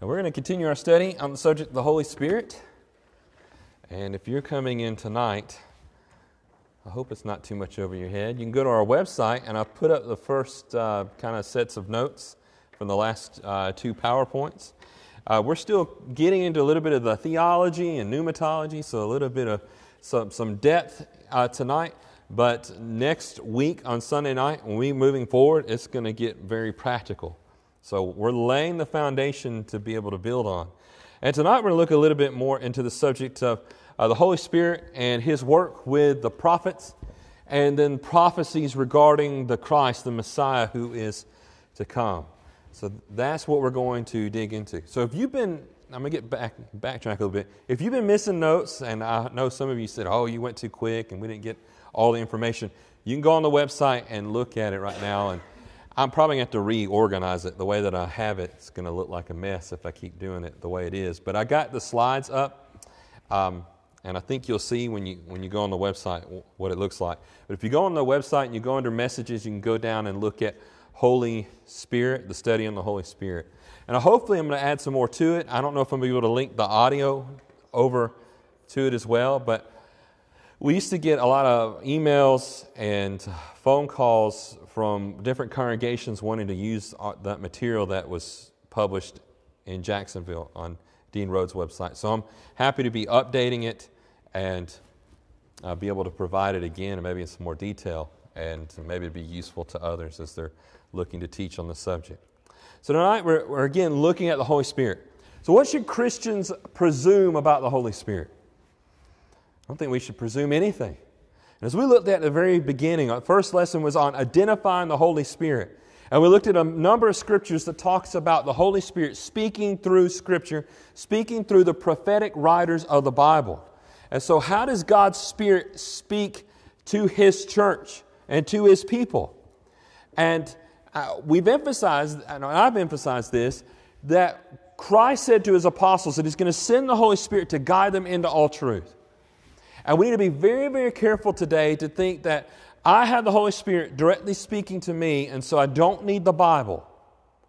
And we're going to continue our study on the subject of the Holy Spirit. And if you're coming in tonight, I hope it's not too much over your head. You can go to our website, and I've put up the first uh, kind of sets of notes from the last uh, two PowerPoints. Uh, we're still getting into a little bit of the theology and pneumatology, so a little bit of some, some depth uh, tonight. But next week on Sunday night, when we're moving forward, it's going to get very practical. So we're laying the foundation to be able to build on. And tonight we're going to look a little bit more into the subject of uh, the Holy Spirit and His work with the prophets, and then prophecies regarding the Christ, the Messiah who is to come. So that's what we're going to dig into. So if you've been, I'm going to get back, backtrack a little bit. If you've been missing notes, and I know some of you said, oh, you went too quick and we didn't get all the information, you can go on the website and look at it right now. And I'm probably going to have to reorganize it. The way that I have it, it's going to look like a mess if I keep doing it the way it is. But I got the slides up, um, and I think you'll see when you, when you go on the website what it looks like. But if you go on the website and you go under messages, you can go down and look at Holy Spirit, the study on the Holy Spirit. And hopefully, I'm going to add some more to it. I don't know if I'm going to be able to link the audio over to it as well, but we used to get a lot of emails and phone calls from different congregations wanting to use uh, that material that was published in Jacksonville on Dean Rhodes' website. So I'm happy to be updating it and uh, be able to provide it again and maybe in some more detail and maybe be useful to others as they're looking to teach on the subject. So tonight we're, we're again looking at the Holy Spirit. So, what should Christians presume about the Holy Spirit? I don't think we should presume anything. As we looked at the very beginning, our first lesson was on identifying the Holy Spirit. And we looked at a number of scriptures that talks about the Holy Spirit speaking through Scripture, speaking through the prophetic writers of the Bible. And so, how does God's Spirit speak to His church and to His people? And uh, we've emphasized, and I've emphasized this, that Christ said to His apostles that He's going to send the Holy Spirit to guide them into all truth. And we need to be very, very careful today to think that I have the Holy Spirit directly speaking to me, and so I don't need the Bible,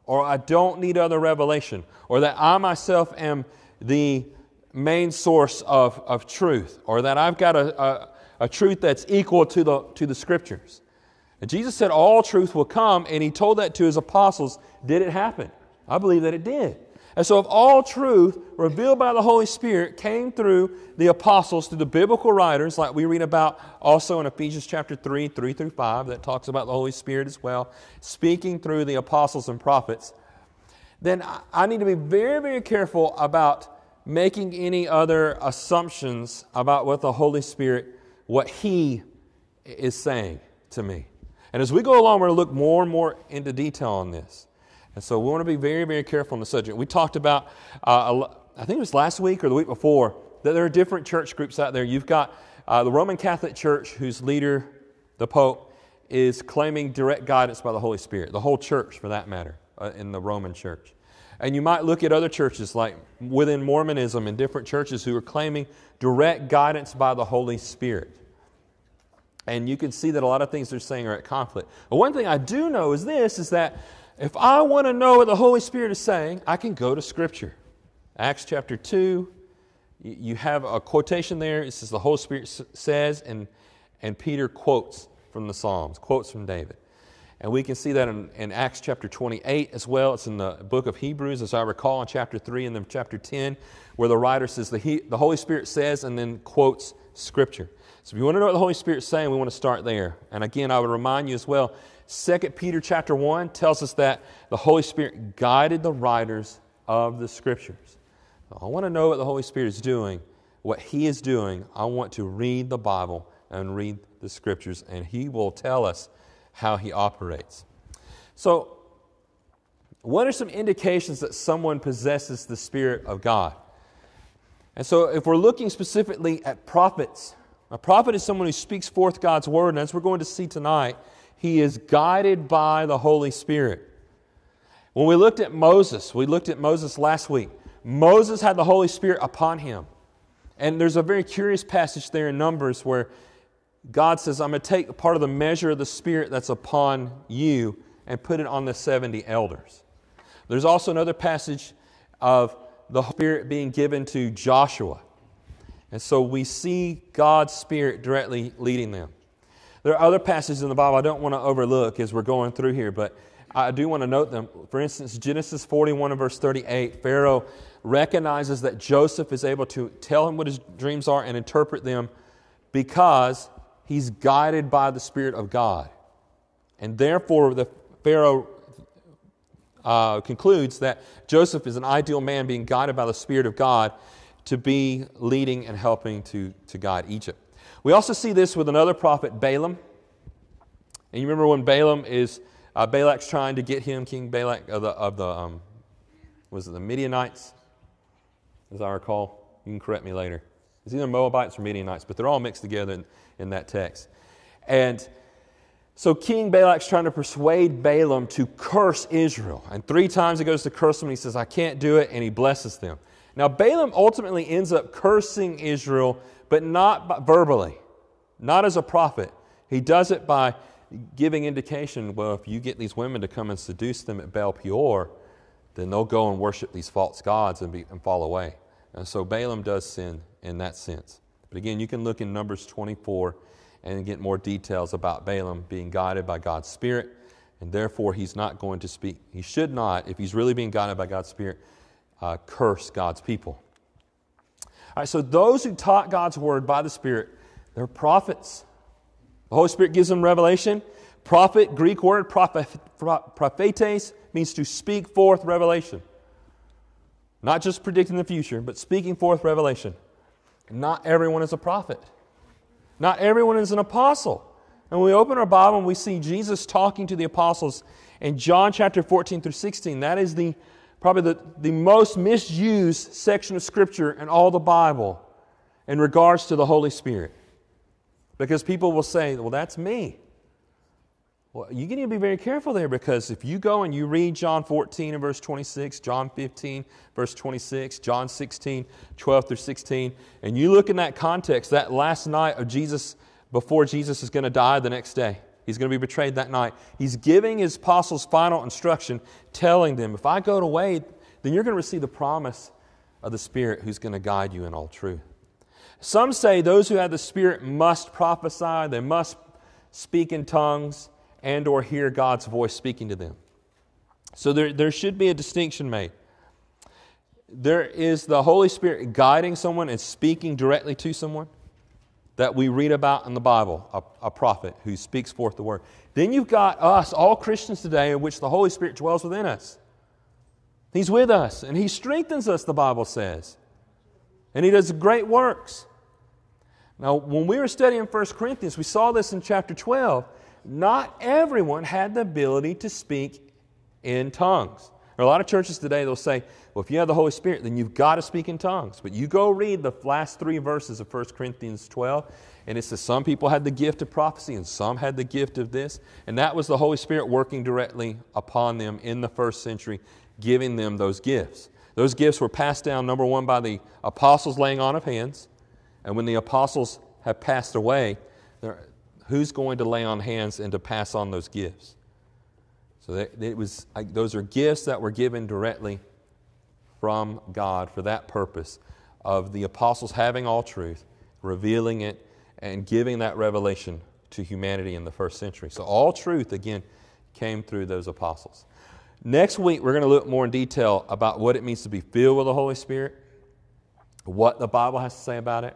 or I don't need other revelation, or that I myself am the main source of, of truth, or that I've got a, a, a truth that's equal to the, to the Scriptures. And Jesus said all truth will come, and he told that to his apostles. Did it happen? I believe that it did. And so, if all truth revealed by the Holy Spirit came through the apostles, through the biblical writers, like we read about also in Ephesians chapter 3, 3 through 5, that talks about the Holy Spirit as well, speaking through the apostles and prophets, then I need to be very, very careful about making any other assumptions about what the Holy Spirit, what He is saying to me. And as we go along, we're going to look more and more into detail on this. And so we want to be very, very careful on the subject. We talked about, uh, I think it was last week or the week before, that there are different church groups out there. You've got uh, the Roman Catholic Church, whose leader, the Pope, is claiming direct guidance by the Holy Spirit, the whole church for that matter, uh, in the Roman church. And you might look at other churches, like within Mormonism and different churches, who are claiming direct guidance by the Holy Spirit. And you can see that a lot of things they're saying are at conflict. But one thing I do know is this is that if I want to know what the Holy Spirit is saying, I can go to Scripture. Acts chapter 2, you have a quotation there. It says the Holy Spirit says, and, and Peter quotes from the Psalms, quotes from David. And we can see that in, in, Acts chapter 28 as well. It's in the book of Hebrews, as I recall, in chapter 3 and then chapter 10, where the writer says the, he, the Holy Spirit says and then quotes Scripture. So if you want to know what the Holy Spirit's saying, we want to start there. And again, I would remind you as well 2 Peter chapter 1 tells us that the Holy Spirit guided the writers of the scriptures. I want to know what the Holy Spirit is doing, what He is doing. I want to read the Bible and read the scriptures, and He will tell us how He operates. So, what are some indications that someone possesses the Spirit of God? And so, if we're looking specifically at prophets, a prophet is someone who speaks forth God's word, and as we're going to see tonight, he is guided by the Holy Spirit. When we looked at Moses, we looked at Moses last week. Moses had the Holy Spirit upon him. And there's a very curious passage there in Numbers where God says, I'm going to take part of the measure of the Spirit that's upon you and put it on the 70 elders. There's also another passage of the Spirit being given to Joshua. And so we see God's Spirit directly leading them. There are other passages in the Bible I don't want to overlook as we're going through here, but I do want to note them. For instance, Genesis 41 and verse 38, Pharaoh recognizes that Joseph is able to tell him what his dreams are and interpret them because he's guided by the Spirit of God. And therefore, the Pharaoh uh, concludes that Joseph is an ideal man being guided by the Spirit of God to be leading and helping to, to guide Egypt. We also see this with another prophet, Balaam. And you remember when Balaam is, uh, Balak's trying to get him, King Balak of the, of the um, was it the Midianites, as I recall? You can correct me later. It's either Moabites or Midianites, but they're all mixed together in, in that text. And so King Balak's trying to persuade Balaam to curse Israel. And three times he goes to curse them, and he says, I can't do it, and he blesses them. Now, Balaam ultimately ends up cursing Israel but not verbally, not as a prophet. He does it by giving indication well, if you get these women to come and seduce them at Baal Peor, then they'll go and worship these false gods and, be, and fall away. And so Balaam does sin in that sense. But again, you can look in Numbers 24 and get more details about Balaam being guided by God's Spirit, and therefore he's not going to speak. He should not, if he's really being guided by God's Spirit, uh, curse God's people. All right, so those who taught God's word by the Spirit, they're prophets. The Holy Spirit gives them revelation. Prophet, Greek word, prophetes, means to speak forth revelation. Not just predicting the future, but speaking forth revelation. Not everyone is a prophet. Not everyone is an apostle. And we open our Bible and we see Jesus talking to the apostles in John chapter 14 through 16, that is the probably the, the most misused section of Scripture in all the Bible in regards to the Holy Spirit. Because people will say, well, that's me. Well, you need to be very careful there because if you go and you read John 14 and verse 26, John 15, verse 26, John 16, 12 through 16, and you look in that context, that last night of Jesus before Jesus is going to die the next day, He's going to be betrayed that night. He's giving his apostles final instruction, telling them, if I go away, then you're going to receive the promise of the Spirit who's going to guide you in all truth. Some say those who have the Spirit must prophesy, they must speak in tongues and or hear God's voice speaking to them. So there, there should be a distinction made. There is the Holy Spirit guiding someone and speaking directly to someone that we read about in the Bible, a, a, prophet who speaks forth the word. Then you've got us, all Christians today, in which the Holy Spirit dwells within us. He's with us, and He strengthens us, the Bible says. And He does great works. Now, when we were studying 1 Corinthians, we saw this in chapter 12. Not everyone had the ability to speak in tongues. There are a lot of churches today, they'll say, well, if you have the Holy Spirit, then you've got to speak in tongues. But you go read the last three verses of 1 Corinthians 12, and it says some people had the gift of prophecy and some had the gift of this. And that was the Holy Spirit working directly upon them in the first century, giving them those gifts. Those gifts were passed down, number one, by the apostles laying on of hands. And when the apostles have passed away, who's going to lay on hands and to pass on those gifts? So that, it was, those are gifts that were given directly from God for that purpose of the apostles having all truth, revealing it, and giving that revelation to humanity in the first century. So all truth, again, came through those apostles. Next week, we're going to look more in detail about what it means to be filled with the Holy Spirit, what the Bible has to say about it,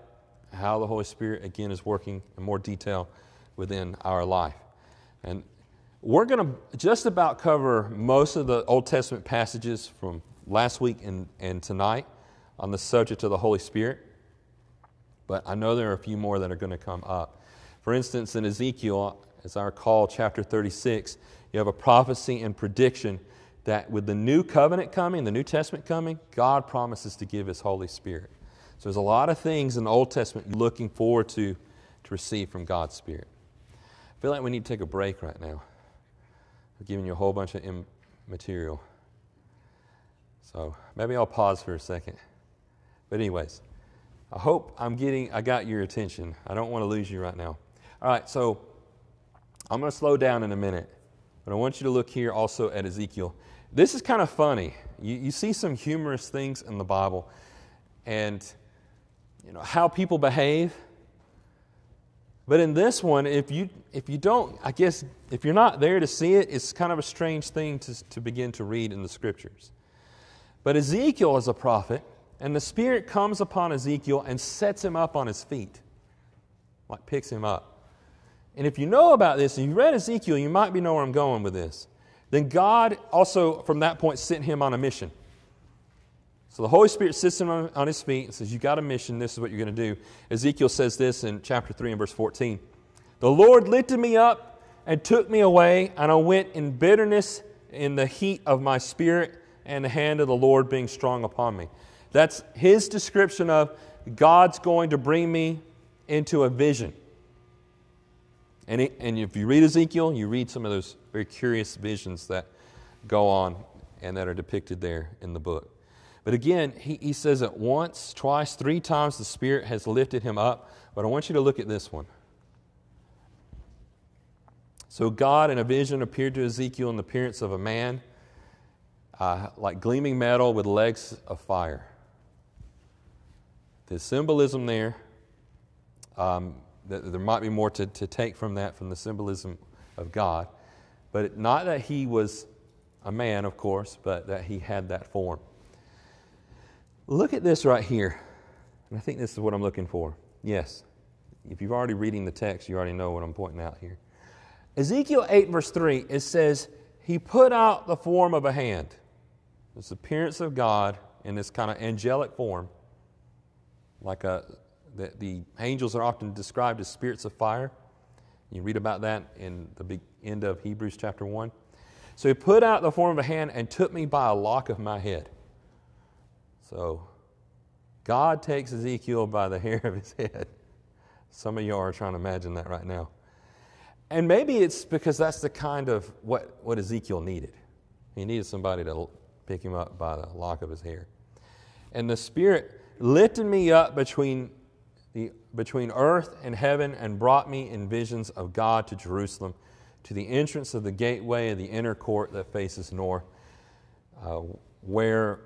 how the Holy Spirit, again, is working in more detail within our life. And we're going to just about cover most of the Old Testament passages from last week and, and tonight on the subject of the Holy Spirit, but I know there are a few more that are going to come up. For instance, in Ezekiel, as I recall, chapter 36, you have a prophecy and prediction that with the new covenant coming, the New Testament coming, God promises to give His Holy Spirit. So there's a lot of things in the Old Testament looking forward to to receive from God's Spirit. I feel like we need to take a break right now. Given you a whole bunch of material. So maybe I'll pause for a second. But, anyways, I hope I'm getting, I got your attention. I don't want to lose you right now. All right, so I'm going to slow down in a minute, but I want you to look here also at Ezekiel. This is kind of funny. You, you see some humorous things in the Bible and you know, how people behave. But in this one, if you, if you don't, I guess, if you're not there to see it, it's kind of a strange thing to, to begin to read in the scriptures. But Ezekiel is a prophet, and the Spirit comes upon Ezekiel and sets him up on his feet, like picks him up. And if you know about this, and you read Ezekiel, you might be know where I'm going with this. Then God also, from that point, sent him on a mission. So the Holy Spirit sits him on, his feet and says, You got a mission. This is what you're going to do. Ezekiel says this in chapter 3 and verse 14 The Lord lifted me up and took me away, and I went in bitterness in the heat of my spirit, and the hand of the Lord being strong upon me. That's his description of God's going to bring me into a vision. And, it, and if you read Ezekiel, you read some of those very curious visions that go on and that are depicted there in the book. But again, he, he says it once, twice, three times the Spirit has lifted him up. But I want you to look at this one. So God in a vision appeared to Ezekiel in the appearance of a man, uh, like gleaming metal with legs of fire. The symbolism there, um, there might be more to, to take from that, from the symbolism of God. But not that he was a man, of course, but that he had that form. Look at this right here. And I think this is what I'm looking for. Yes. If you've already reading the text, you already know what I'm pointing out here. Ezekiel 8, verse 3, it says, He put out the form of a hand. This appearance of God in this kind of angelic form, like a, the, the angels are often described as spirits of fire. You read about that in the end of Hebrews chapter 1. So he put out the form of a hand and took me by a lock of my head. So God takes Ezekiel by the hair of his head. Some of you are trying to imagine that right now. And maybe it's because that's the kind of what, what Ezekiel needed. He needed somebody to pick him up by the lock of his hair. And the Spirit lifted me up between, the, between earth and heaven and brought me in visions of God to Jerusalem, to the entrance of the gateway of the inner court that faces north, uh, where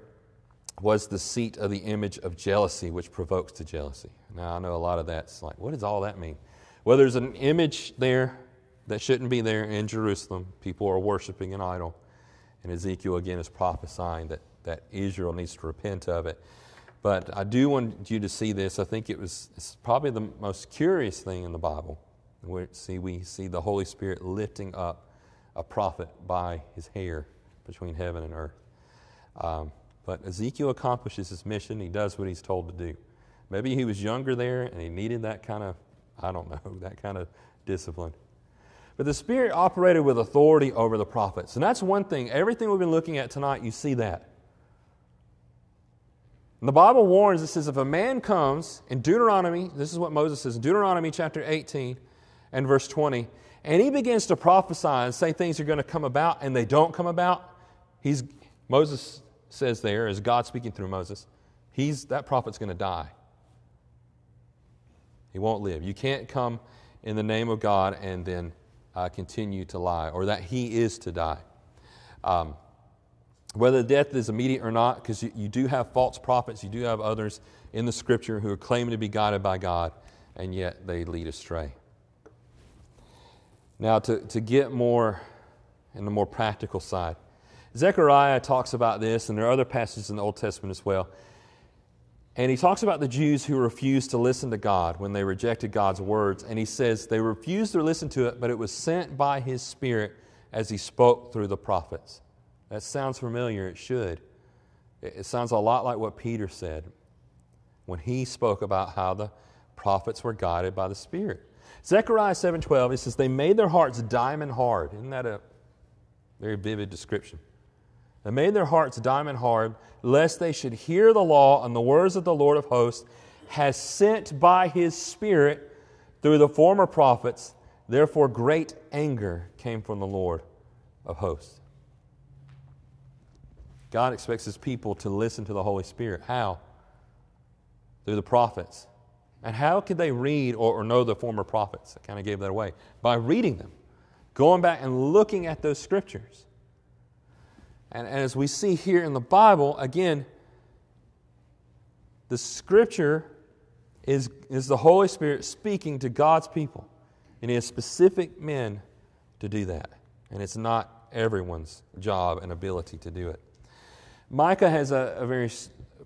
was the seat of the image of jealousy, which provokes to jealousy. Now, I know a lot of that's like, what does all that mean? Well, there's an image there that shouldn't be there in Jerusalem. People are worshiping an idol. And Ezekiel, again, is prophesying that, that Israel needs to repent of it. But I do want you to see this. I think it was it's probably the most curious thing in the Bible. We see, we see the Holy Spirit lifting up a prophet by his hair between heaven and earth. Um, but Ezekiel accomplishes his mission. He does what he's told to do. Maybe he was younger there and he needed that kind of, I don't know, that kind of discipline. But the Spirit operated with authority over the prophets. And that's one thing. Everything we've been looking at tonight, you see that. And the Bible warns, it says, if a man comes in Deuteronomy, this is what Moses says Deuteronomy chapter 18 and verse 20, and he begins to prophesy and say things are going to come about and they don't come about, he's, Moses says there is God speaking through Moses, he's, that prophet's going to die. He won't live. You can't come in the name of God and then uh, continue to lie, or that he is to die. Um, whether death is immediate or not, because you, you do have false prophets, you do have others in the scripture who are claiming to be guided by God, and yet they lead astray. Now, to, to get more in the more practical side, Zechariah talks about this, and there are other passages in the Old Testament as well. And he talks about the Jews who refused to listen to God when they rejected God's words. And he says they refused to listen to it, but it was sent by his Spirit as he spoke through the prophets. That sounds familiar. It should. It sounds a lot like what Peter said when he spoke about how the prophets were guided by the Spirit. Zechariah 7:12, he says, They made their hearts diamond hard. Isn't that a very vivid description? And made their hearts diamond hard, lest they should hear the law and the words of the Lord of hosts, has sent by his Spirit through the former prophets. Therefore, great anger came from the Lord of hosts. God expects his people to listen to the Holy Spirit. How? Through the prophets. And how could they read or, or know the former prophets? I kind of gave that away. By reading them, going back and looking at those scriptures. And, as we see here in the Bible, again, the scripture is, is the Holy Spirit speaking to God's people. And He has specific men to do that. And it's not everyone's job and ability to do it. Micah has a, a very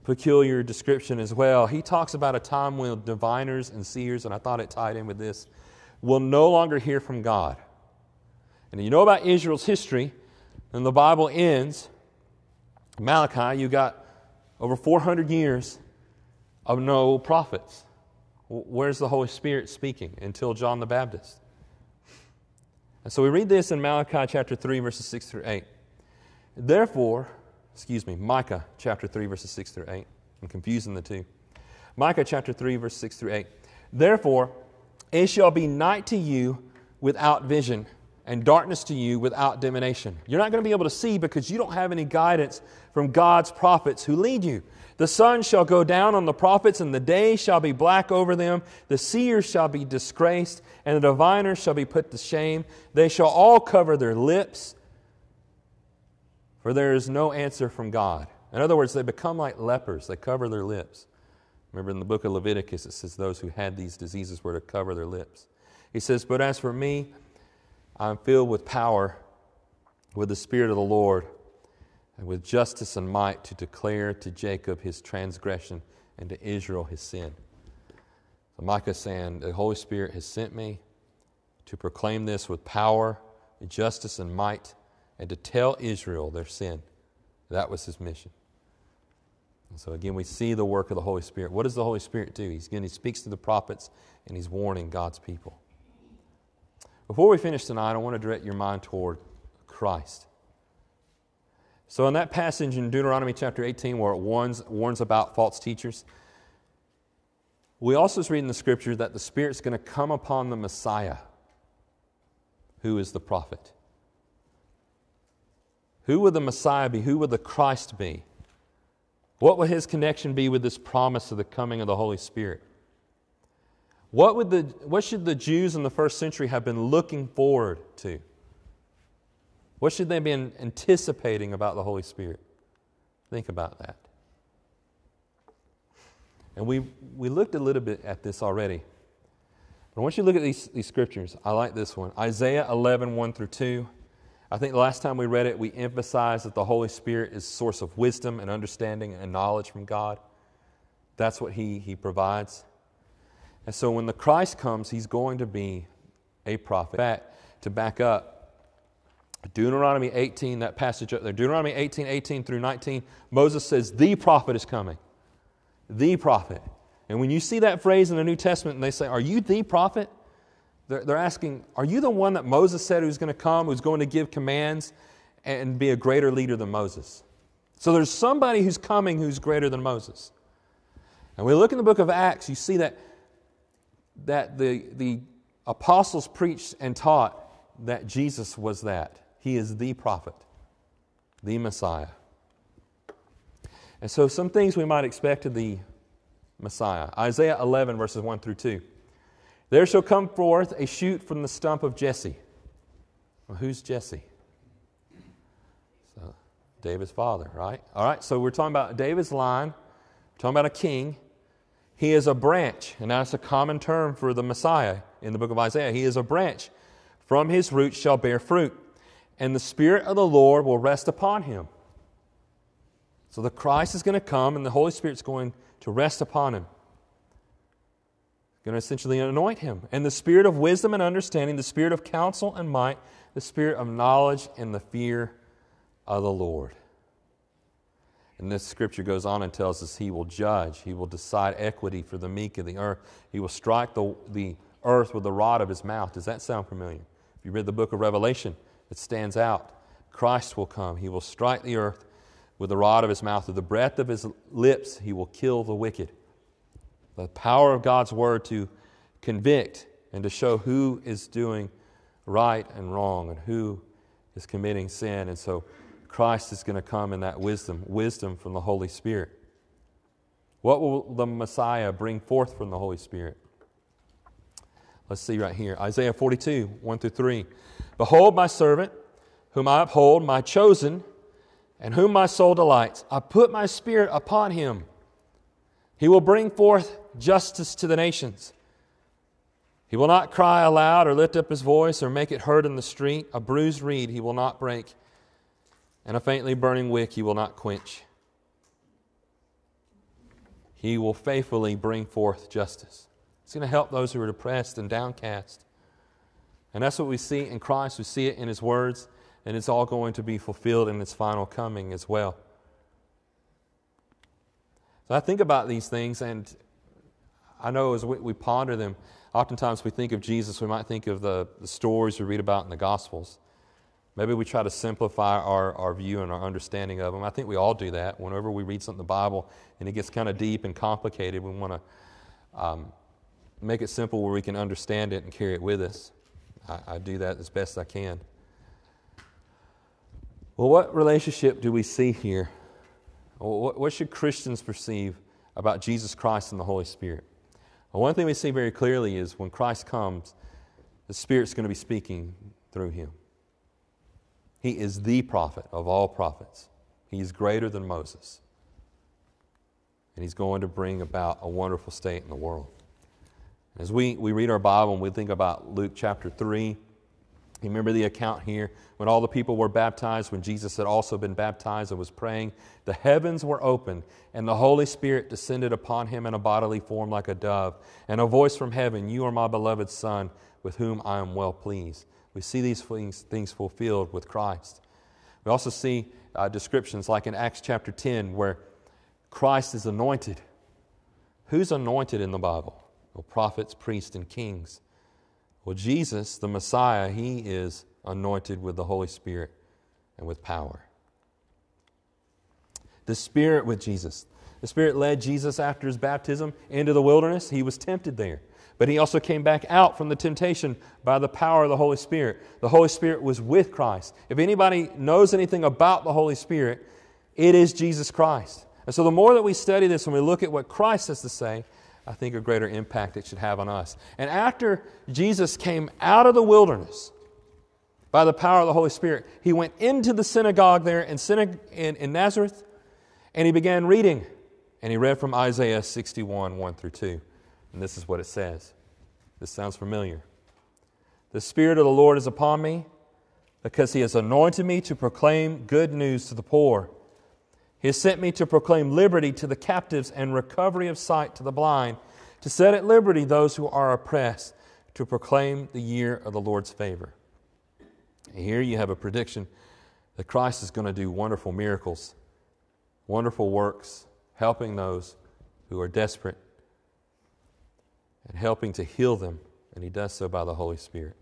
peculiar description as well. He talks about a time when diviners and seers, and I thought it tied in with this, will no longer hear from God. And you know about Israel's history, and the Bible ends, Malachi, you got over 400 years of no prophets. Where's the Holy Spirit speaking until John the Baptist? And so we read this in Malachi chapter 3, verses 6 through 8. Therefore, excuse me, Micah chapter 3, verses 6 through 8. I'm confusing the two. Micah chapter 3, verse 6 through 8. Therefore, it shall be night to you without vision, and darkness to you without divination. You're not going to be able to see because you don't have any guidance from God's prophets who lead you. The sun shall go down on the prophets, and the day shall be black over them. The seers shall be disgraced, and the diviners shall be put to shame. They shall all cover their lips, for there is no answer from God. In other words, they become like lepers, they cover their lips. Remember in the book of Leviticus, it says those who had these diseases were to cover their lips. He says, But as for me, I'm filled with power, with the Spirit of the Lord and with justice and might to declare to Jacob his transgression and to Israel his sin. So Micah saying, The Holy Spirit has sent me to proclaim this with power, and justice, and might, and to tell Israel their sin. That was his mission. And so again, we see the work of the Holy Spirit. What does the Holy Spirit do? He's, again, he speaks to the prophets and he's warning God's people. Before we finish tonight, I want to direct your mind toward Christ. So, in that passage in Deuteronomy chapter 18, where it warns, warns about false teachers, we also read in the scripture that the Spirit's going to come upon the Messiah, who is the prophet. Who would the Messiah be? Who would the Christ be? What would his connection be with this promise of the coming of the Holy Spirit? What, would the, what should the Jews in the first century have been looking forward to? What should they have been anticipating about the Holy Spirit? Think about that. And we, we looked a little bit at this already. But once you look at these, these scriptures. I like this one Isaiah 11, 1 through 2. I think the last time we read it, we emphasized that the Holy Spirit is a source of wisdom and understanding and knowledge from God. That's what He, he provides. And so when the Christ comes, He's going to be a prophet. Fact, to back up, Deuteronomy 18, that passage up there, Deuteronomy 18, 18 through 19, Moses says, The prophet is coming. The prophet. And when you see that phrase in the New Testament and they say, Are you the prophet? They're, they're asking, Are you the one that Moses said who's going to come, who's going to give commands and be a greater leader than Moses? So there's somebody who's coming who's greater than Moses. And we look in the book of Acts, you see that, that the, the apostles preached and taught that Jesus was that. He is the prophet, the Messiah. And so, some things we might expect of the Messiah. Isaiah 11, verses 1 through 2. There shall come forth a shoot from the stump of Jesse. Well, who's Jesse? So, David's father, right? All right, so we're talking about David's line, we're talking about a king. He is a branch, and that's a common term for the Messiah in the book of Isaiah. He is a branch. From his roots shall bear fruit and the Spirit of the Lord will rest upon him. So the Christ is going to come, and the Holy Spirit's going to rest upon him. Going to essentially anoint him. And the Spirit of wisdom and understanding, the Spirit of counsel and might, the Spirit of knowledge and the fear of the Lord. And this scripture goes on and tells us he will judge, he will decide equity for the meek of the earth, he will strike the, the earth with the rod of his mouth. Does that sound familiar? If you read the book of Revelation, it stands out. Christ will come. He will strike the earth with the rod of his mouth. With the breath of his lips, he will kill the wicked. The power of God's word to convict and to show who is doing right and wrong and who is committing sin. And so Christ is going to come in that wisdom, wisdom from the Holy Spirit. What will the Messiah bring forth from the Holy Spirit? Let's see right here Isaiah 42, 1 through 3. Behold, my servant, whom I uphold, my chosen, and whom my soul delights. I put my spirit upon him. He will bring forth justice to the nations. He will not cry aloud or lift up his voice or make it heard in the street. A bruised reed he will not break, and a faintly burning wick he will not quench. He will faithfully bring forth justice. It's going to help those who are depressed and downcast. And that's what we see in Christ. We see it in his words, and it's all going to be fulfilled in his final coming as well. So I think about these things, and I know as we, we ponder them, oftentimes we think of Jesus, we might think of the, the stories we read about in the Gospels. Maybe we try to simplify our, our view and our understanding of them. I think we all do that. Whenever we read something in the Bible and it gets kind of deep and complicated, we want to um, make it simple where we can understand it and carry it with us. I, I do that as best I can. Well, what relationship do we see here? What, what should Christians perceive about Jesus Christ and the Holy Spirit? Well, one thing we see very clearly is when Christ comes, the Spirit's going to be speaking through him. He is the prophet of all prophets. He is greater than Moses. And he's going to bring about a wonderful state in the world. As we, we read our Bible and we think about Luke chapter 3, you remember the account here when all the people were baptized, when Jesus had also been baptized and was praying, the heavens were opened, and the Holy Spirit descended upon him in a bodily form like a dove, and a voice from heaven, You are my beloved Son, with whom I am well pleased. We see these things, things fulfilled with Christ. We also see uh, descriptions like in Acts chapter 10 where Christ is anointed. Who's anointed in the Bible? Well, prophets, priests, and kings. Well, Jesus, the Messiah, he is anointed with the Holy Spirit and with power. The Spirit with Jesus. The Spirit led Jesus after his baptism into the wilderness. He was tempted there. But he also came back out from the temptation by the power of the Holy Spirit. The Holy Spirit was with Christ. If anybody knows anything about the Holy Spirit, it is Jesus Christ. And so the more that we study this and we look at what Christ has to say, I think a greater impact it should have on us. And after Jesus came out of the wilderness by the power of the Holy Spirit, he went into the synagogue there in, in, in Nazareth and he began reading. And he read from Isaiah 61 1 through 2. And this is what it says. This sounds familiar. The Spirit of the Lord is upon me because He has anointed me to proclaim good news to the poor. He has sent me to proclaim liberty to the captives and recovery of sight to the blind, to set at liberty those who are oppressed, to proclaim the year of the Lord's favor. here you have a prediction that Christ is going to do wonderful miracles, wonderful works, helping those who are desperate and helping to heal them, and he does so by the Holy Spirit.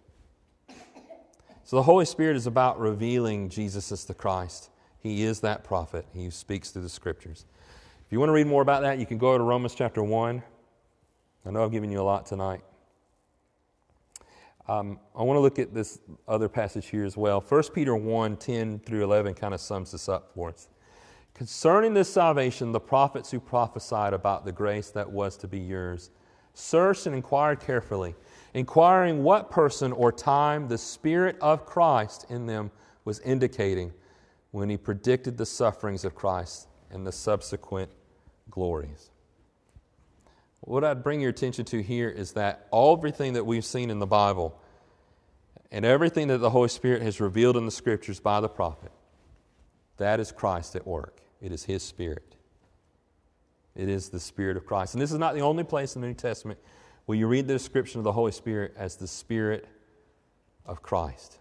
So the Holy Spirit is about revealing Jesus as the Christ. He is that prophet. He speaks through the scriptures. If you want to read more about that, you can go to Romans chapter 1. I know I've given you a lot tonight. Um, I want to look at this other passage here as well. 1 Peter 1 10 through 11 kind of sums this up for us. Concerning this salvation, the prophets who prophesied about the grace that was to be yours searched and inquired carefully, inquiring what person or time the Spirit of Christ in them was indicating when he predicted the sufferings of Christ and the subsequent glories. What I'd bring your attention to here is that all everything that we've seen in the Bible and everything that the Holy Spirit has revealed in the Scriptures by the prophet, that is Christ at work. It is His Spirit. It is the Spirit of Christ. And this is not the only place in the New Testament where you read the description of the Holy Spirit as the Spirit of Christ,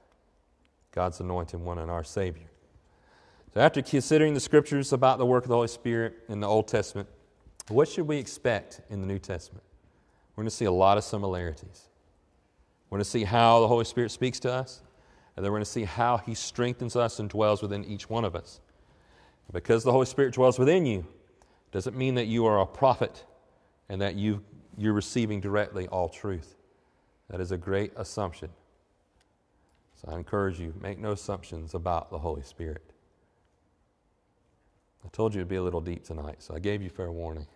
God's anointed one and our Savior. So, after considering the scriptures about the work of the Holy Spirit in the Old Testament, what should we expect in the New Testament? We're going to see a lot of similarities. We're going to see how the Holy Spirit speaks to us, and then we're going to see how He strengthens us and dwells within each one of us. Because the Holy Spirit dwells within you, doesn't mean that you are a prophet and that you, you're receiving directly all truth. That is a great assumption. So I encourage you, make no assumptions about the Holy Spirit. I told you it'd be a little deep tonight, so I gave you fair warning.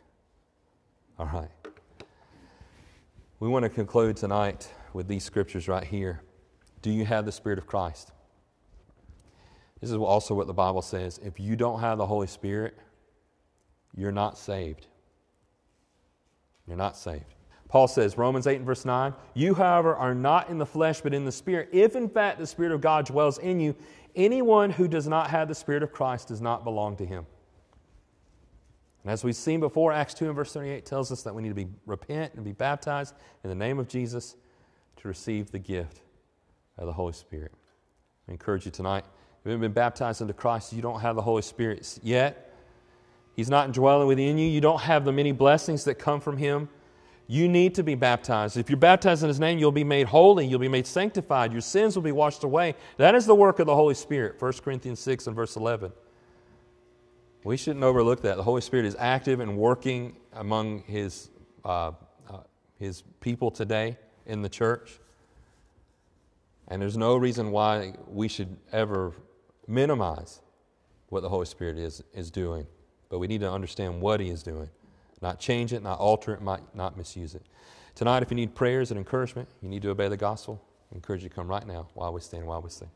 All right. We want to conclude tonight with these scriptures right here. Do you have the Spirit of Christ? This is also what the Bible says. If you don't have the Holy Spirit, you're not saved. You're not saved. Paul says, Romans 8 and verse 9, You, however, are not in the flesh, but in the Spirit. If in fact the Spirit of God dwells in you, anyone who does not have the Spirit of Christ does not belong to him. And as we've seen before, Acts 2 and verse 38 tells us that we need to be repent and be baptized in the name of Jesus to receive the gift of the Holy Spirit. I encourage you tonight, if you haven't been baptized into Christ, you don't have the Holy Spirit yet. He's not indwelling within you. You don't have the many blessings that come from Him. You need to be baptized. If you're baptized in His name, you'll be made holy. You'll be made sanctified. Your sins will be washed away. That is the work of the Holy Spirit. 1 Corinthians 6 and verse 11. We shouldn't overlook that. The Holy Spirit is active and working among His, uh, uh, his people today in the church. And there's no reason why we should ever minimize what the Holy Spirit is, is doing. But we need to understand what He is doing, not change it, not alter it, not, not misuse it. Tonight, if you need prayers and encouragement, you need to obey the gospel. I encourage you to come right now while we stand, while we sing.